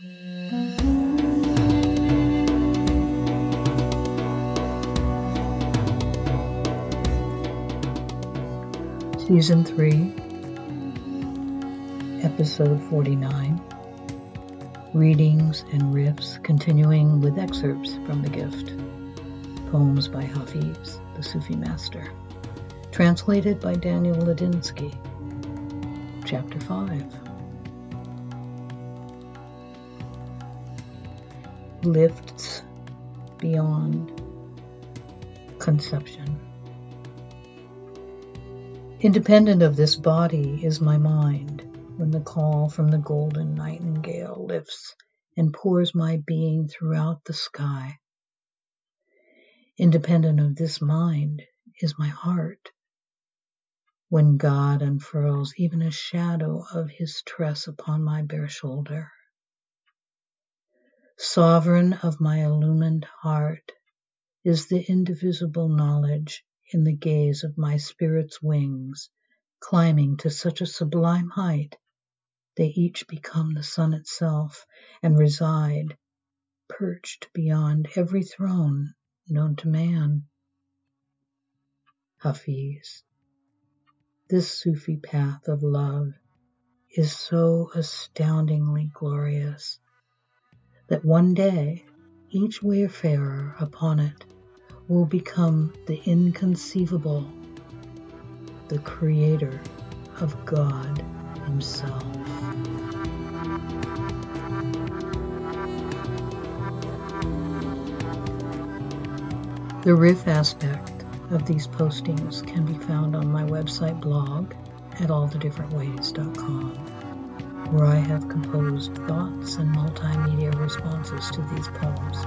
Season 3, Episode 49 Readings and Riffs, continuing with excerpts from The Gift. Poems by Hafiz, the Sufi master. Translated by Daniel Ladinsky. Chapter 5 Lifts Beyond Conception. Independent of this body is my mind when the call from the golden nightingale lifts and pours my being throughout the sky. Independent of this mind is my heart when God unfurls even a shadow of his tress upon my bare shoulder. Sovereign of my illumined heart is the indivisible knowledge in the gaze of my spirit's wings, climbing to such a sublime height, they each become the sun itself and reside, perched beyond every throne known to man. Hafiz. This Sufi path of love is so astoundingly glorious that one day each wayfarer upon it will become the inconceivable, the creator of God Himself. The riff aspect of these postings can be found on my website blog at allthedifferentways.com, where I have composed thoughts and multimedia responses to these poems.